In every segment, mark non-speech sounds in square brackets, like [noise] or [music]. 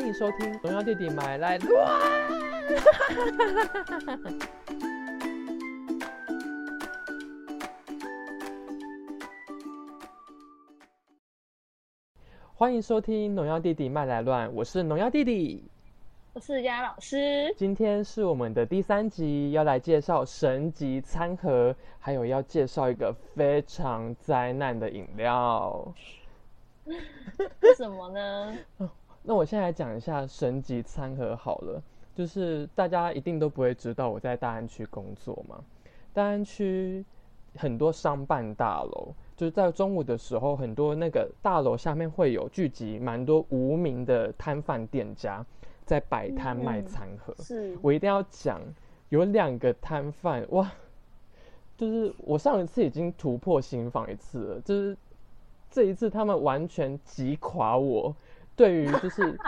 欢迎收听《荣耀弟弟买来乱》。欢迎收听《农药弟弟卖来乱》，我是农药弟弟，我是丫老师。今天是我们的第三集，要来介绍神级餐盒，还有要介绍一个非常灾难的饮料。[laughs] 什么呢？[laughs] 那我现在来讲一下神级餐盒好了，就是大家一定都不会知道我在大安区工作嘛。大安区很多商办大楼。就是在中午的时候，很多那个大楼下面会有聚集蛮多无名的摊贩店家在摆摊卖餐盒。是我一定要讲，有两个摊贩哇，就是我上一次已经突破新房一次了，就是这一次他们完全击垮我。对于就是，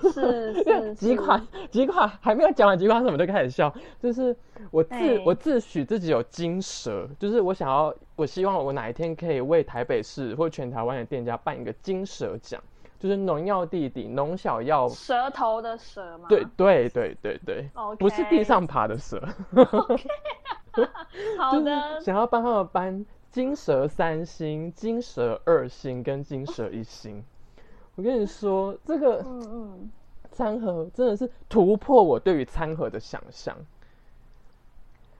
[laughs] [laughs] 是是几款几款还没有讲完几款什么就开始笑，就是我自我自诩自己有金蛇，就是我想要我希望我哪一天可以为台北市或全台湾的店家办一个金蛇奖，就是农药弟弟农小药蛇头的蛇吗？对对对对对，不是地上爬的蛇。[laughs] 好的，想要帮他们颁金蛇三星、金蛇二星跟金蛇一星。我跟你说，这个嗯嗯，餐盒真的是突破我对于餐盒的想象。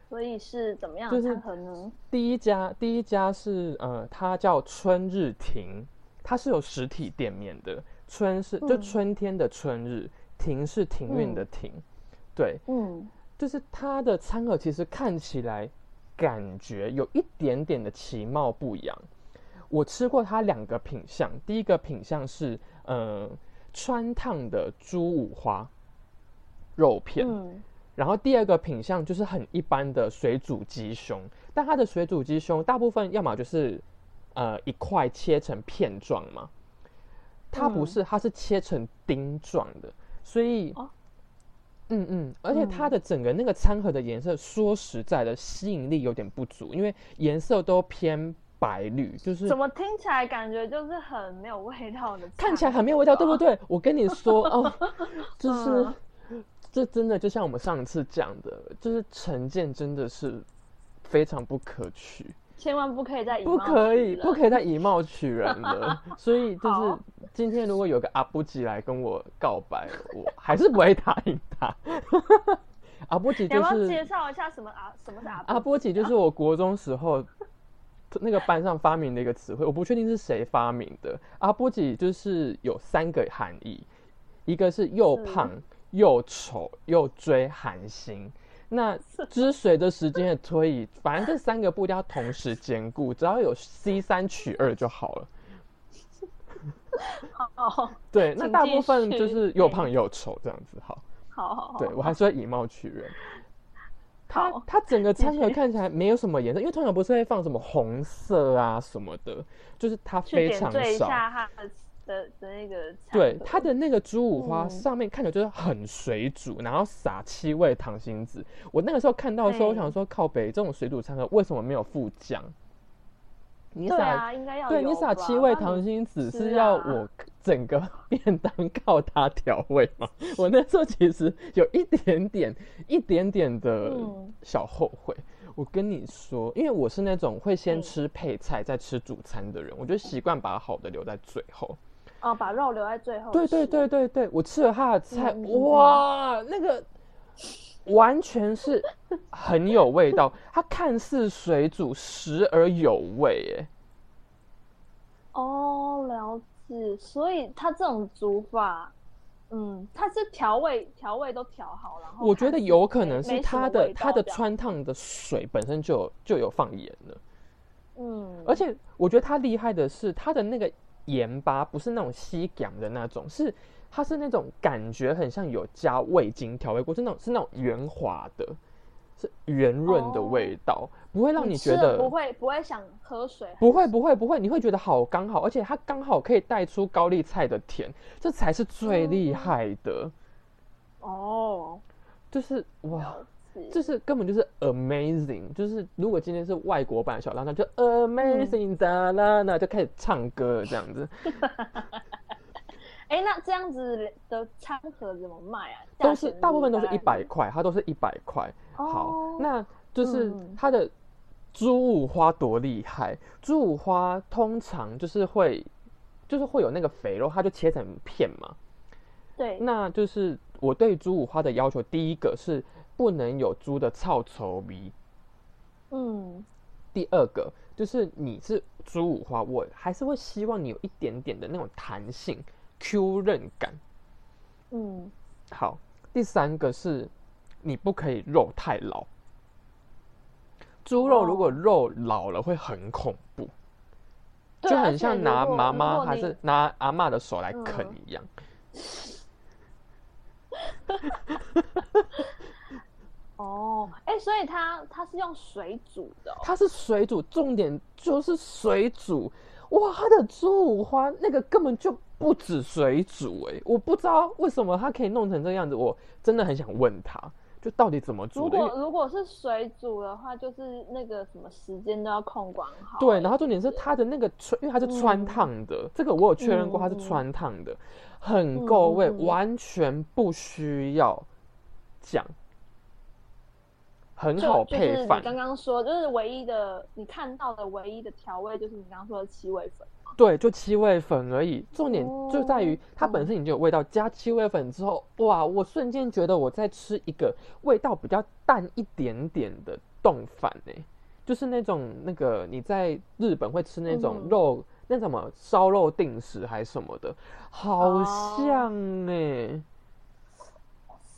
所以是怎么样的餐盒呢？第一家，第一家是呃，它叫春日亭，它是有实体店面的。春是就春天的春日，亭是庭院的庭。对，嗯，就是它的餐盒其实看起来感觉有一点点的其貌不扬。我吃过它两个品相，第一个品相是呃川烫的猪五花肉片，然后第二个品相就是很一般的水煮鸡胸，但它的水煮鸡胸大部分要么就是呃一块切成片状嘛，它不是，它是切成丁状的，所以嗯嗯，而且它的整个那个餐盒的颜色，说实在的吸引力有点不足，因为颜色都偏。白绿就是怎么听起来感觉就是很没有味道的，看起来很没有味道，对不对？[laughs] 我跟你说哦，[laughs] 就是这真的就像我们上次讲的，就是成见真的是非常不可取，千万不可以再不可以不可以再以貌取人了。[laughs] 所以就是今天如果有个阿布吉来跟我告白，我还是不会答应他。阿波吉就是介绍一下什么阿什么是阿阿波吉，就是我国中时候。那个班上发明的一个词汇，我不确定是谁发明的。阿波吉就是有三个含义，一个是又胖又丑又追韩星。那之随着时间的推移，反正这三个步调同时兼顾，只要有 C 三取二就好了。[laughs] 好，对，那大部分就是又胖又丑这样子，好。好好好，对我还是会以貌取人。它它整个餐盒 [laughs] 看起来没有什么颜色，因为通常不是会放什么红色啊什么的，就是它非常少。一下它的的那个。对，它的那个猪五花上面看起来就是很水煮，然后撒七味糖心子。我那个时候看到的时候，我想说靠北这种水煮餐盒为什么没有附酱？你撒应该要对你撒七味糖心子是要我整个 [laughs] 便当靠它调味吗？我那时候其实有一点点、一点点的小后悔。我跟你说，因为我是那种会先吃配菜再吃主餐的人，我就习惯把好的留在最后。哦，把肉留在最后。对对对对对，我吃了他的菜，哇，那个完全是很有味道。[laughs] 它看似水煮，实而有味，哎。哦，了解。所以它这种煮法，嗯，它是调味，调味都调好，然后我觉得有可能是它的它的川烫的水本身就有就有放盐了，嗯，而且我觉得它厉害的是它的那个盐巴不是那种吸氧的那种，是它是那种感觉很像有加味精调味过，是那种是那种圆滑的。是圆润的味道，不会让你觉得不会不会想喝水，不会不会不会，你会觉得好刚好，而且它刚好可以带出高丽菜的甜，这才是最厉害的。哦，就是哇，就是根本就是 amazing，就是如果今天是外国版小浪，那就 amazing 哒啦，那就开始唱歌这样子。[laughs] 哎，那这样子的餐盒怎么卖啊？都是大部分都是一百块，它都是一百块。好，那就是它的猪五花多厉害？猪五花通常就是会，就是会有那个肥肉，它就切成片嘛。对，那就是我对猪五花的要求，第一个是不能有猪的臭臭味。嗯，第二个就是你是猪五花，我还是会希望你有一点点的那种弹性、Q 韧感。嗯，好。第三个是，你不可以肉太老。猪肉如果肉老了会很恐怖，就很像拿妈妈还是拿阿妈的手来啃一样。[laughs] 哦，哎，所以它它是用水煮的，它是水煮，重点就是水煮。哇，它的猪五花那个根本就不止水煮，哎，我不知道为什么它可以弄成这样子，我真的很想问他，就到底怎么煮？如果如果是水煮的话，就是那个什么时间都要控管好。对，然后重点是它的那个穿，因为它是穿烫的，这个我有确认过，它是穿烫的，很够味，完全不需要酱。很好配饭。刚刚说就是唯一的，你看到的唯一的调味就是你刚刚说的七味粉。对，就七味粉而已。重点就在于它本身已经有味道，加七味粉之后，哇！我瞬间觉得我在吃一个味道比较淡一点点的冻饭呢，就是那种那个你在日本会吃那种肉，那什么烧肉定食还是什么的，好像呢。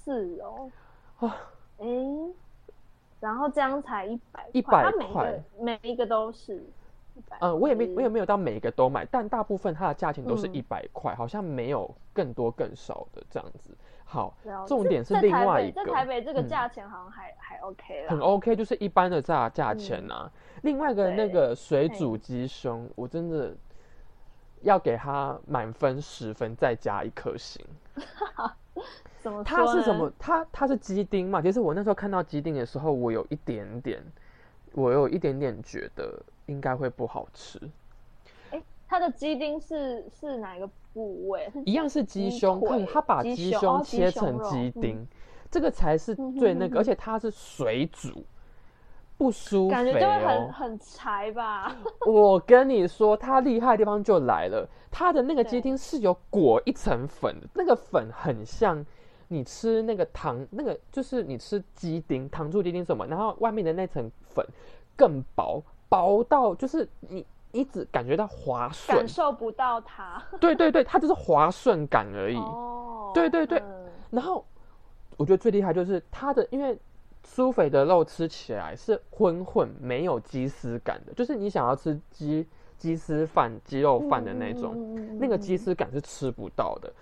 是哦。啊。哎。然后这样才一百一百块，每一个都是。嗯，我也没我也没有到每一个都买，但大部分它的价钱都是一百块，好像没有更多更少的这样子。好，重点是另外一个，在台北这个价钱好像还还 OK 了，很 OK，就是一般的价价钱呐。另外一个那个水煮鸡胸，我真的要给他满分十分，再加一颗星。[laughs] 它是什么？它它是鸡丁嘛？其实我那时候看到鸡丁的时候，我有一点点，我有一点点觉得应该会不好吃。哎，它的鸡丁是是哪一个部位？一样是鸡胸，看他把鸡胸切成鸡丁，这个才是最那个，而且它是水煮。不舒服，感觉就会很很柴吧。[laughs] 我跟你说，它厉害的地方就来了，它的那个鸡丁是有裹一层粉，那个粉很像你吃那个糖，那个就是你吃鸡丁糖醋鸡丁什么，然后外面的那层粉更薄，薄到就是你你只感觉到滑顺，感受不到它。对对对，它就是滑顺感而已。哦，对对对。然后我觉得最厉害就是它的，因为。酥肥的肉吃起来是混混，没有鸡丝感的，就是你想要吃鸡鸡丝饭、鸡肉饭的那种，那个鸡丝感是吃不到的。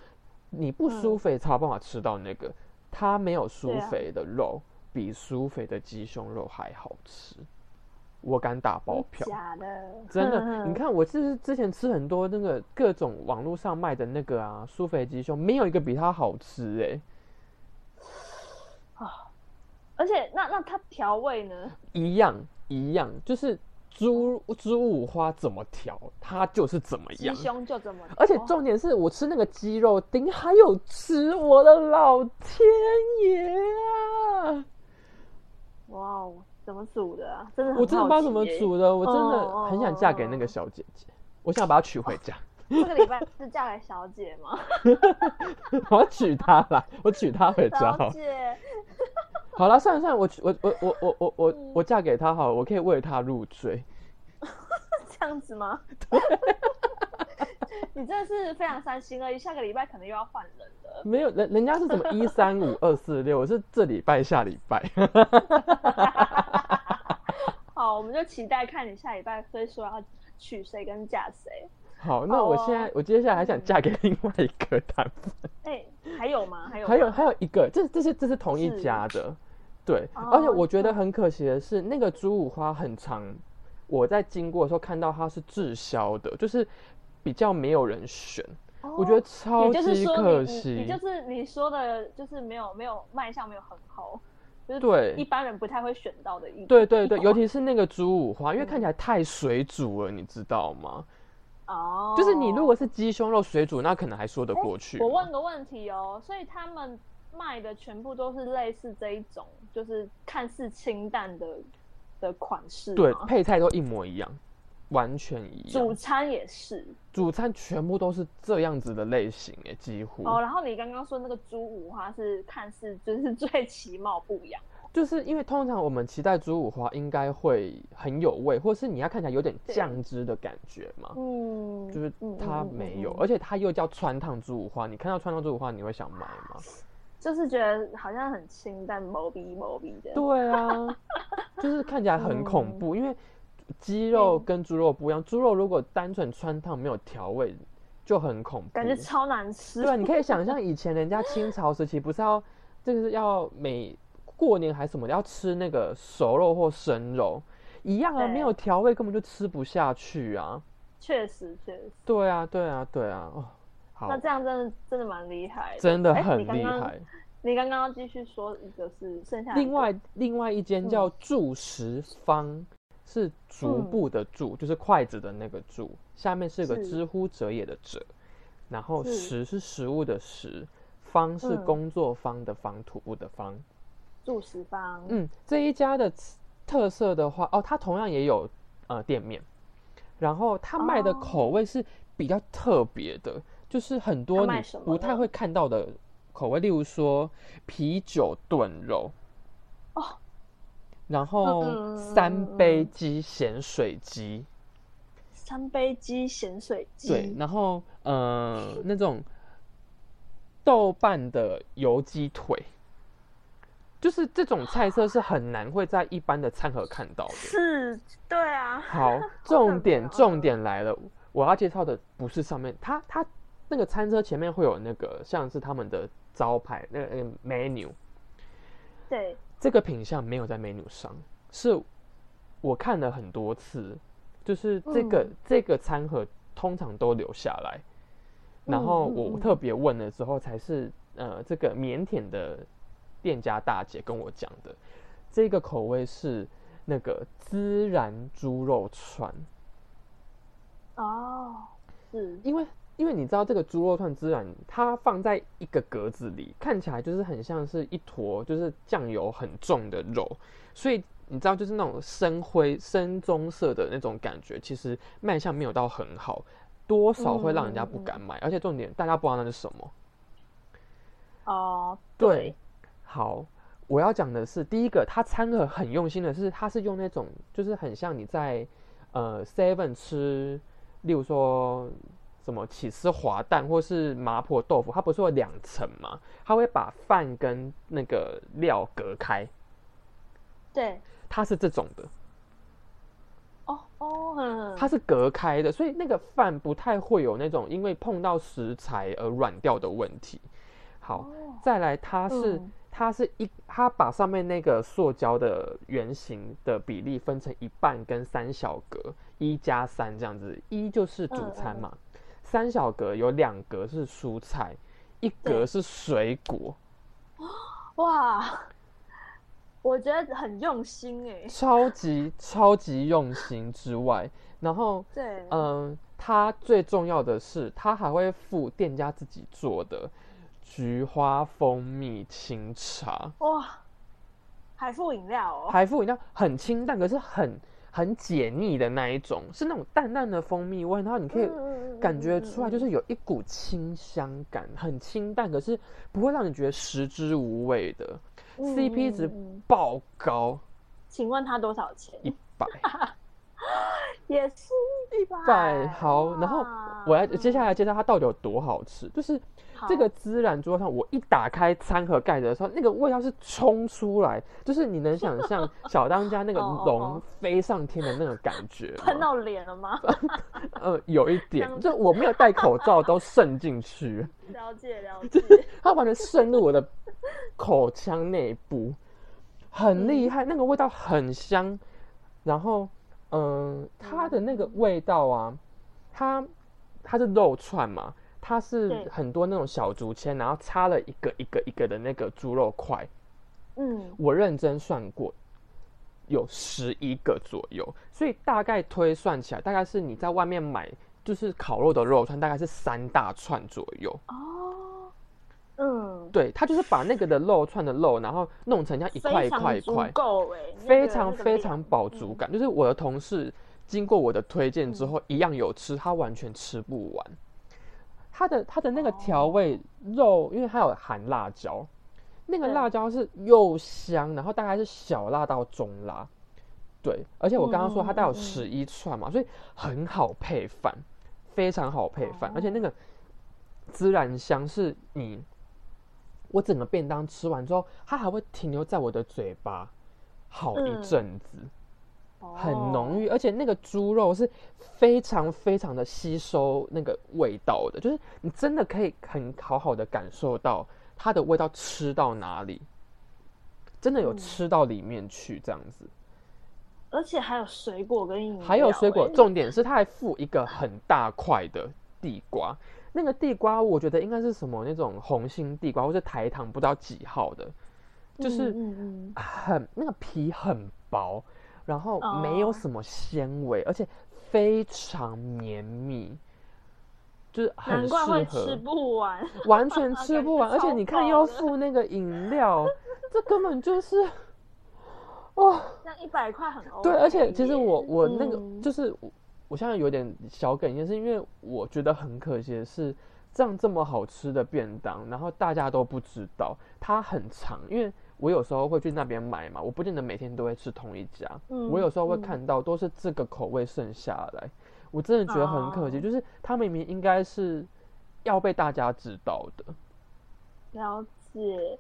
你不酥肥才有办法吃到那个，它没有酥肥的肉，比酥肥的鸡胸肉还好吃，我敢打包票。假的，真的。你看，我就是之前吃很多那个各种网络上卖的那个啊，酥肥鸡胸，没有一个比它好吃哎。而且，那那它调味呢？一样一样，就是猪猪五花怎么调，它就是怎么样。鸡胸就怎么。而且重点是我吃那个鸡肉丁，还有吃，我的老天爷啊！哇哦，怎么煮的啊？真的，我真的不知道怎么煮的，我真的很想嫁给那个小姐姐，我想把她娶回家。这个礼拜是嫁给小姐吗？[laughs] 我要娶她啦，我娶她回家。小姐。好了，算了算了，我我我我我我我我嫁给他好了，我可以为他入赘。[laughs] 这样子吗？[laughs] 你真的是非常伤心而已，下个礼拜可能又要换人了。没有人，人家是什么 [laughs] 一三五二四六，我是这礼拜下礼拜。好，我们就期待看你下礼拜会说要娶谁跟嫁谁。好，那我现在我接下来还想嫁给另外一个男粉。哎，还有吗？还有还有还有一个，这这是这是同一家的，对。而且我觉得很可惜的是，那个猪五花很长，我在经过的时候看到它是滞销的，就是比较没有人选。我觉得超级可惜。你就是你说的，就是没有没有卖相没有很好，就是对一般人不太会选到的一。对对对，尤其是那个猪五花，因为看起来太水煮了，你知道吗？哦，就是你如果是鸡胸肉水煮，那可能还说得过去。我问个问题哦，所以他们卖的全部都是类似这一种，就是看似清淡的的款式，对，配菜都一模一样，完全一样。主餐也是，主餐全部都是这样子的类型诶，几乎。哦，然后你刚刚说那个猪五花是看似就是 [laughs] 最其貌不扬。就是因为通常我们期待猪五花应该会很有味，或是你要看起来有点酱汁的感觉嘛。嗯，就是它没有，而且它又叫川烫猪五花。你看到川烫猪五花，你会想买吗？就是觉得好像很清淡、毛逼毛逼的。对啊，[laughs] 就是看起来很恐怖，因为鸡肉跟猪肉不一样。猪肉如果单纯川烫没有调味，就很恐怖，感觉超难吃。对，你可以想象以前人家清朝时期不是要，这个是要每。过年还是什么要吃那个熟肉或生肉，一样啊，没有调味根本就吃不下去啊。确实，确实。对啊，对啊，对啊。哦，好。那这样真的真的蛮厉害，真的很厉害。你刚刚继续说一个是剩下另外另外一间叫祝食方，是足部的祝，就是筷子的那个祝，下面是个知乎者也的者，然后食是食物的食，方是工作方的方，土部的方。住食方，嗯，这一家的特色的话，哦，它同样也有呃店面，然后它卖的口味是比较特别的，就是很多你不太会看到的口味，例如说啤酒炖肉，哦，然后三杯鸡咸水鸡，三杯鸡咸水鸡，对，然后呃那种豆瓣的油鸡腿。就是这种菜色是很难会在一般的餐盒看到的。是，对啊。好，[laughs] 重点重点来了，我要介绍的不是上面，它它那个餐车前面会有那个像是他们的招牌那个 menu。对。这个品相没有在 menu 上，是我看了很多次，就是这个这个餐盒通常都留下来，然后我特别问了之后，才是呃这个腼腆的。店家大姐跟我讲的，这个口味是那个孜然猪肉串。哦，是因为因为你知道这个猪肉串孜然，它放在一个格子里，看起来就是很像是一坨就是酱油很重的肉，所以你知道就是那种深灰深棕色的那种感觉，其实卖相没有到很好，多少会让人家不敢买，而且重点大家不知道那是什么。哦，对。好，我要讲的是第一个，它餐盒很用心的是，它是用那种就是很像你在呃 Seven 吃，例如说什么起司滑蛋或是麻婆豆腐，它不是有两层吗？它会把饭跟那个料隔开。对，它是这种的。哦哦，它是隔开的，所以那个饭不太会有那种因为碰到食材而软掉的问题。好，再来它是。它是一，它把上面那个塑胶的圆形的比例分成一半跟三小格，一加三这样子，一就是主餐嘛，三小格有两格是蔬菜，一格是水果。哇，我觉得很用心哎，超级超级用心之外，然后对，嗯，它最重要的是，它还会附店家自己做的。菊花蜂蜜清茶。哇，海富饮料哦，海富饮料很清淡，可是很很解腻的那一种，是那种淡淡的蜂蜜味，然后你可以感觉出来，就是有一股清香感，很清淡，可是不会让你觉得食之无味的，CP 值爆高。请问它多少钱？一百，[laughs] 也是一百。好，然后我要接下来介绍它到底有多好吃，就是。这个孜然桌上，我一打开餐盒盖子的时候，那个味道是冲出来，就是你能想象 [laughs] 小当家那个龙飞上天的那个感觉，喷到脸了吗？[laughs] 呃，有一点，就我没有戴口罩都渗进去。了 [laughs] 解了解，它完全渗入我的口腔内部，很厉害，那个味道很香。然后，嗯，它的那个味道啊，它它是肉串嘛。它是很多那种小竹签，然后插了一个一个一个的那个猪肉块。嗯，我认真算过，有十一个左右，所以大概推算起来，大概是你在外面买，就就是烤肉的肉串大概是三大串左右。哦，嗯，对，他就是把那个的肉串的肉，然后弄成像一块一块一块，够非常非常饱足感。就是我的同事经过我的推荐之后，一样有吃，他完全吃不完。它的它的那个调味肉，因为它有含辣椒，那个辣椒是又香，然后大概是小辣到中辣，对，而且我刚刚说它带有十一串嘛，所以很好配饭，非常好配饭，而且那个孜然香是你，我整个便当吃完之后，它还会停留在我的嘴巴好一阵子。很浓郁，而且那个猪肉是非常非常的吸收那个味道的，就是你真的可以很好好的感受到它的味道吃到哪里，真的有吃到里面去这样子。而且还有水果跟饮料，还有水果，重点是它还附一个很大块的地瓜，那个地瓜我觉得应该是什么那种红心地瓜，或是台糖不知道几号的，就是很那个皮很薄。然后没有什么纤维，而且非常绵密，就是很适合吃不完，完全 [laughs] 吃不完。而且你看，要付那个饮料，[laughs] 这根本就是哦，那一百块很 OK。对，而且其实我我那个就是我现在有点小哽咽，是因为我觉得很可惜的是，这样这么好吃的便当，然后大家都不知道它很长，因为。我有时候会去那边买嘛，我不见得每天都会吃同一家。嗯，我有时候会看到都是这个口味剩下来，我真的觉得很可惜。就是它明明应该是要被大家知道的。了解，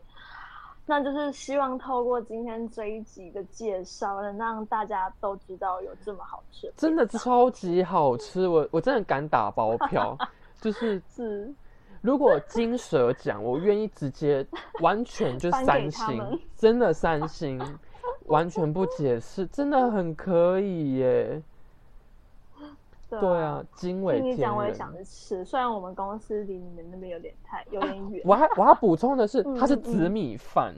那就是希望透过今天这一集的介绍，能让大家都知道有这么好吃。真的超级好吃，我我真的敢打包票，[laughs] 就是是。如果金蛇奖，我愿意直接完全就三星，真的三星，完全不解释，真的很可以耶。对啊，金尾你讲我也想着吃，虽然我们公司离你们那边有点太有点远。我还我要补充的是，[laughs] 它是紫米饭。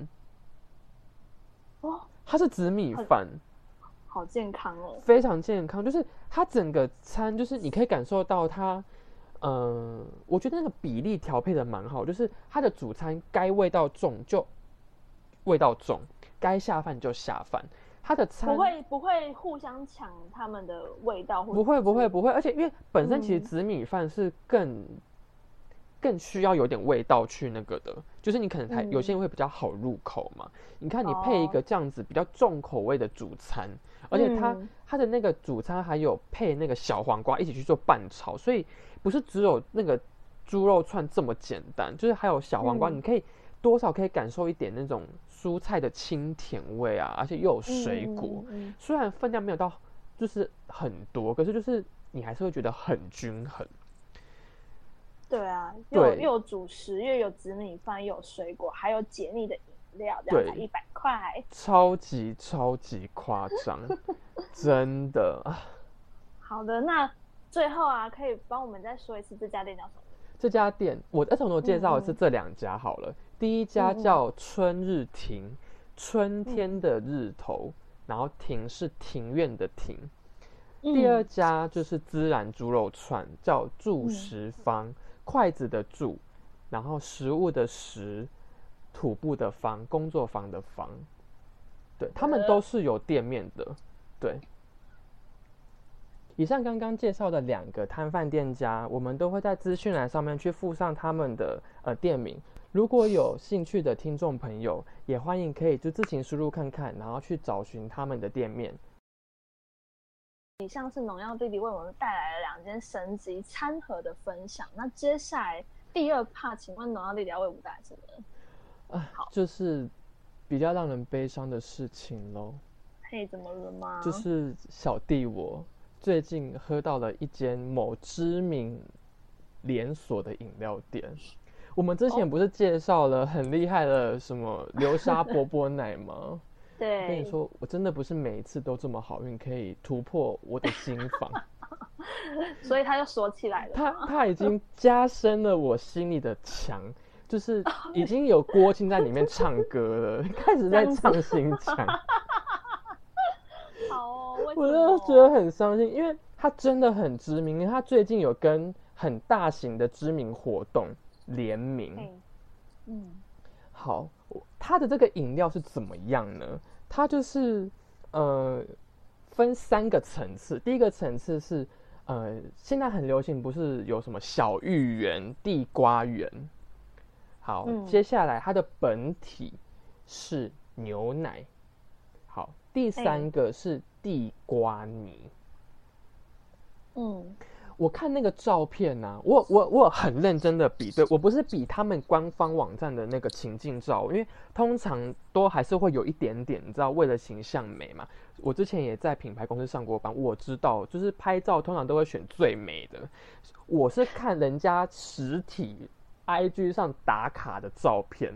哦，它是紫米饭，好健康哦，非常健康。就是它整个餐，就是你可以感受到它。嗯，我觉得那个比例调配的蛮好，就是它的主餐该味道重就味道重，该下饭就下饭。它的餐不会不会互相抢他们的味道，不会不会不会，而且因为本身其实紫米饭是更更需要有点味道去那个的，就是你可能才有些人会比较好入口嘛。你看你配一个这样子比较重口味的主餐，而且它它的那个主餐还有配那个小黄瓜一起去做拌炒，所以。不是只有那个猪肉串这么简单，就是还有小黄瓜，你可以多少可以感受一点那种蔬菜的清甜味啊，而且又有水果。虽然分量没有到就是很多，可是就是你还是会觉得很均衡。对啊，又又有主食，又有紫米饭，又有水果，还有解腻的饮料，这样才一百块，超级超级夸张，[laughs] 真的。好的，那。最后啊，可以帮我们再说一次这家店叫什么？这家店我再从头介绍一次这两家好了。第一家叫春日亭，春天的日头，然后亭是庭院的庭。第二家就是孜然猪肉串，叫住食坊，筷子的住，然后食物的食，土布的方，工作坊的坊。对他们都是有店面的，对。以上刚刚介绍的两个摊贩店家，我们都会在资讯栏上面去附上他们的呃店名。如果有兴趣的听众朋友，也欢迎可以就自行输入看看，然后去找寻他们的店面。以上是农药弟弟为我们带来了两间神级餐盒的分享。那接下来第二 part，请问农药弟弟要为我们带来什么？啊，好，就是比较让人悲伤的事情喽。嘿，怎么了吗？就是小弟我。最近喝到了一间某知名连锁的饮料店。我们之前不是介绍了很厉害的什么 [laughs] 流沙波波奶吗？对，跟你说，我真的不是每一次都这么好运，可以突破我的心房。[laughs] 所以他就锁起来了。他他已经加深了我心里的墙，就是已经有郭靖在里面唱歌了，[laughs] 开始在唱心墙。好哦，我就觉得很伤心，因为他真的很知名，他最近有跟很大型的知名活动联名。嗯，好，它的这个饮料是怎么样呢？它就是呃分三个层次，第一个层次是呃现在很流行，不是有什么小芋圆、地瓜圆。好，接下来它的本体是牛奶。好，第三个是地瓜泥。嗯。我看那个照片呢，我我我很认真的比对，我不是比他们官方网站的那个情境照，因为通常都还是会有一点点，你知道，为了形象美嘛。我之前也在品牌公司上过班，我知道，就是拍照通常都会选最美的。我是看人家实体 IG 上打卡的照片，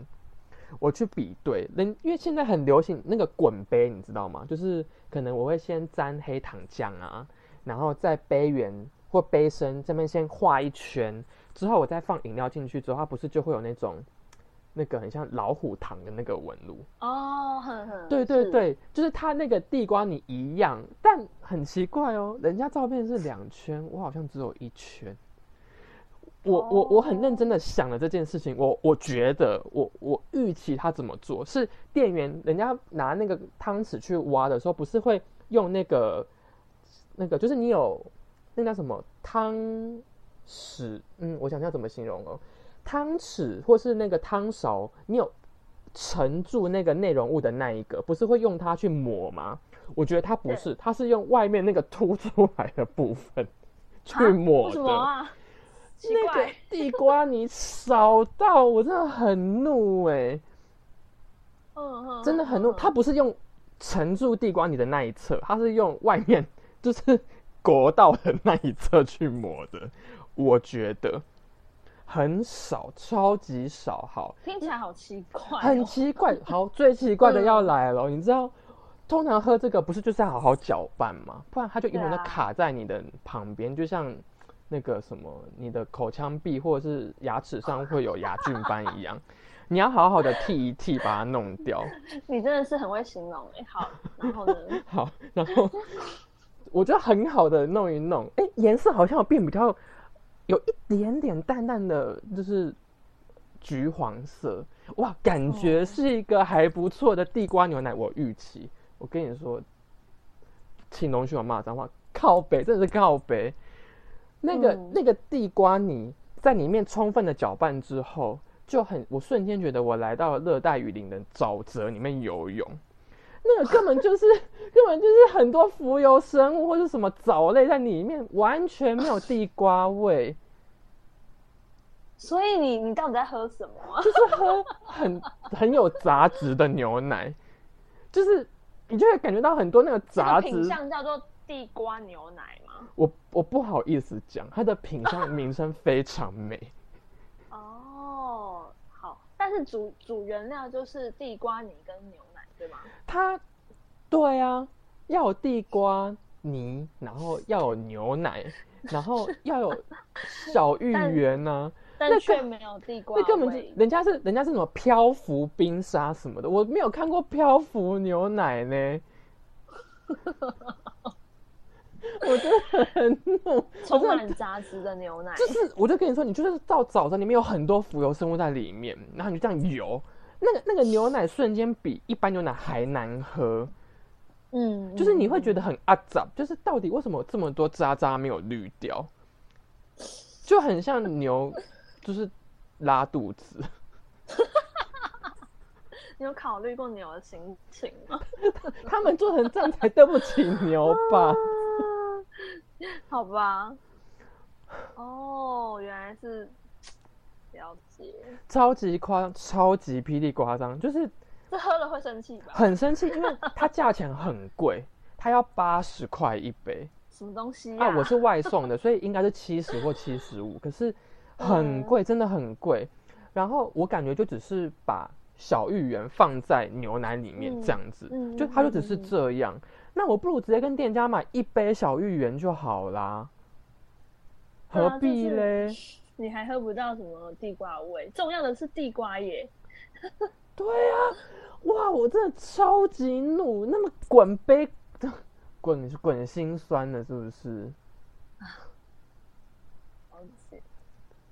我去比对，人因为现在很流行那个滚杯，你知道吗？就是可能我会先沾黑糖酱啊，然后再杯缘。或杯身这边先画一圈，之后我再放饮料进去之后，它不是就会有那种那个很像老虎糖的那个纹路哦，对对对，就是它那个地瓜泥一样，但很奇怪哦，人家照片是两圈，我好像只有一圈。我我我很认真的想了这件事情，我我觉得我我预期他怎么做是店员人家拿那个汤匙去挖的时候，不是会用那个那个，就是你有。那叫什么汤匙？嗯，我想要怎么形容哦？汤匙或是那个汤勺，你有盛住那个内容物的那一个，不是会用它去抹吗？我觉得它不是，它是用外面那个凸出来的部分去抹的。那个地瓜泥少到我真的很怒哎！[laughs] 嗯嗯，真的很怒。它不是用盛住地瓜泥的那一侧，它是用外面，就是。国道的那一侧去抹的，我觉得很少，超级少。好，听起来好奇怪，很奇怪。好，最奇怪的要来了，[laughs] 你知道，通常喝这个不是就是要好好搅拌吗？不然它就永远的卡在你的旁边，就像那个什么，你的口腔壁或者是牙齿上会有牙菌斑一样，[laughs] 你要好好的剃一剃，把它弄掉。[laughs] 你真的是很会形容哎。好，然后呢？好，然后。我觉得很好的弄一弄，哎，颜色好像变比较有一点点淡淡的，就是橘黄色，哇，感觉是一个还不错的地瓜牛奶。我预期，我跟你说，请容许我骂脏话，靠北，真的是靠北。那个那个地瓜泥在里面充分的搅拌之后，就很，我瞬间觉得我来到了热带雨林的沼泽里面游泳。那个根本就是根本就是很多浮游生物或者什么藻类在里面，完全没有地瓜味。所以你你到底在喝什么？就是喝很很有杂质的牛奶，就是你就会感觉到很多那个杂质。品相叫做地瓜牛奶吗？我我不好意思讲，它的品相名称非常美。[laughs] 哦，好，但是主主原料就是地瓜泥跟牛。对吗？它，对啊，要有地瓜泥，然后要有牛奶，然后要有小芋圆 [laughs] 呢。但却没有地瓜。那根本就人家是人家是什么漂浮冰沙什么的，我没有看过漂浮牛奶呢。[laughs] 我真的很怒，充满杂质的牛奶。就是，我就跟你说，你就是到早上里面有很多浮游生物在里面，然后你就这样游。那个那个牛奶瞬间比一般牛奶还难喝，嗯，就是你会觉得很阿杂，就是到底为什么这么多渣渣没有滤掉，就很像牛，就是拉肚子。[laughs] 你有考虑过牛的心情吗？[laughs] 他们做成这样才对不起牛吧？[laughs] 好吧。哦，原来是。了解，超级夸张，超级霹雳夸张，就是这喝了会生气吧？很生气，因为它价钱很贵，[laughs] 它要八十块一杯。什么东西啊？我是外送的，所以应该是七十或七十五，可是很贵，真的很贵。然后我感觉就只是把小芋圆放在牛奶里面这样子，就它就只是这样。那我不如直接跟店家买一杯小芋圆就好啦，何必嘞？你还喝不到什么地瓜味，重要的是地瓜耶。对啊，哇，我真的超级怒，那么滚杯，滚滚心酸的，是不是？[sighs]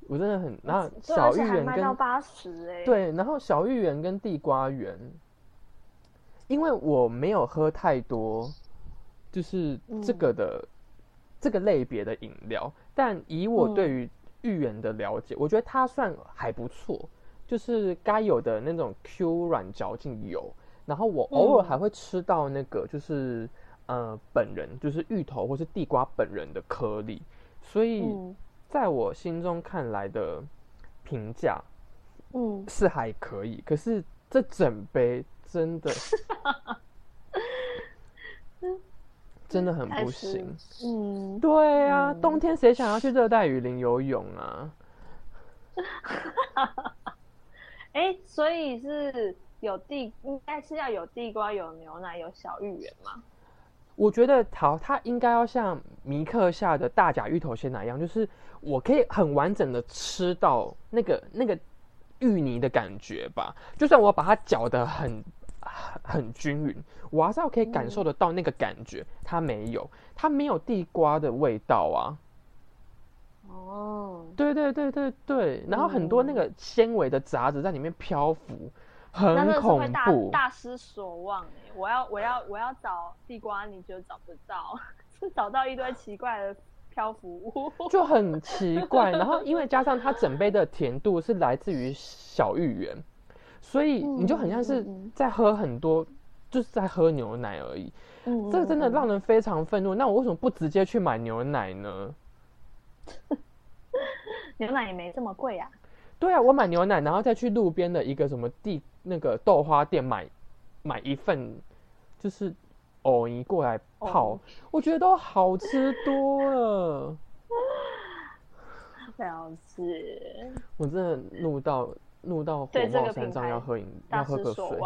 我真的很，然后小芋圆跟八十哎，对，然后小芋圆跟地瓜圆，因为我没有喝太多，就是这个的这个类别的饮料，但以我对于芋圆的了解，我觉得它算还不错，就是该有的那种 Q 软嚼劲有，然后我偶尔还会吃到那个就是呃本人就是芋头或是地瓜本人的颗粒，所以。在我心中看来的评价，嗯，是还可以。可是这整杯真的，[laughs] 真的很不行。嗯，对啊，冬天谁想要去热带雨林游泳啊？[laughs] 哎，所以是有地，应该是要有地瓜、有牛奶、有小芋圆吗？我觉得好，它应该要像米克下的大甲芋头鲜奶一样，就是我可以很完整的吃到那个那个芋泥的感觉吧。就算我把它搅得很很均匀，我还是要可以感受得到那个感觉。它没有，它没有地瓜的味道啊。哦，对对对对对，然后很多那个纤维的杂质在里面漂浮。很恐怖，大失所望哎！我要我要我要找地瓜，你就找不到，是找到一堆奇怪的漂浮物，就很奇怪。然后因为加上它整杯的甜度是来自于小芋圆，所以你就很像是在喝很多，就是在喝牛奶而已。嗯，这个真的让人非常愤怒。那我为什么不直接去买牛奶呢？[laughs] 牛奶也没这么贵啊。对啊，我买牛奶，然后再去路边的一个什么地。那个豆花店买买一份，就是藕泥过来泡，我觉得都好吃多了。[laughs] 了解。我真的怒到怒到火冒三丈，要喝饮要喝个水。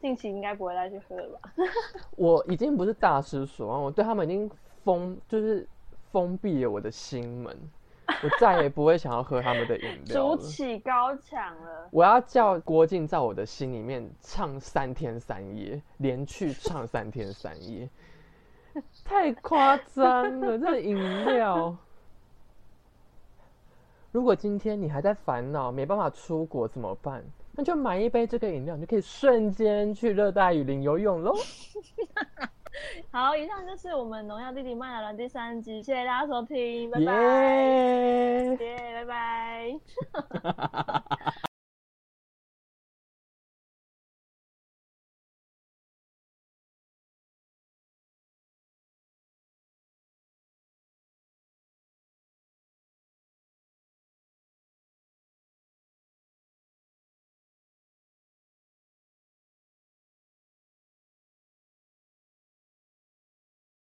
近期应该不会再去喝了吧？[laughs] 我已经不是大失所望，我对他们已经封就是封闭了我的心门。我再也不会想要喝他们的饮料 [laughs] 筑起高墙了。我要叫郭靖在我的心里面唱三天三夜，连续唱三天三夜，[laughs] 太夸张了！这饮料。如果今天你还在烦恼没办法出国怎么办？那就买一杯这个饮料，你就可以瞬间去热带雨林游泳喽。[laughs] 好，以上就是我们《农药弟弟麦来了》第三集，谢谢大家收听，拜拜，耶，拜拜。[laughs]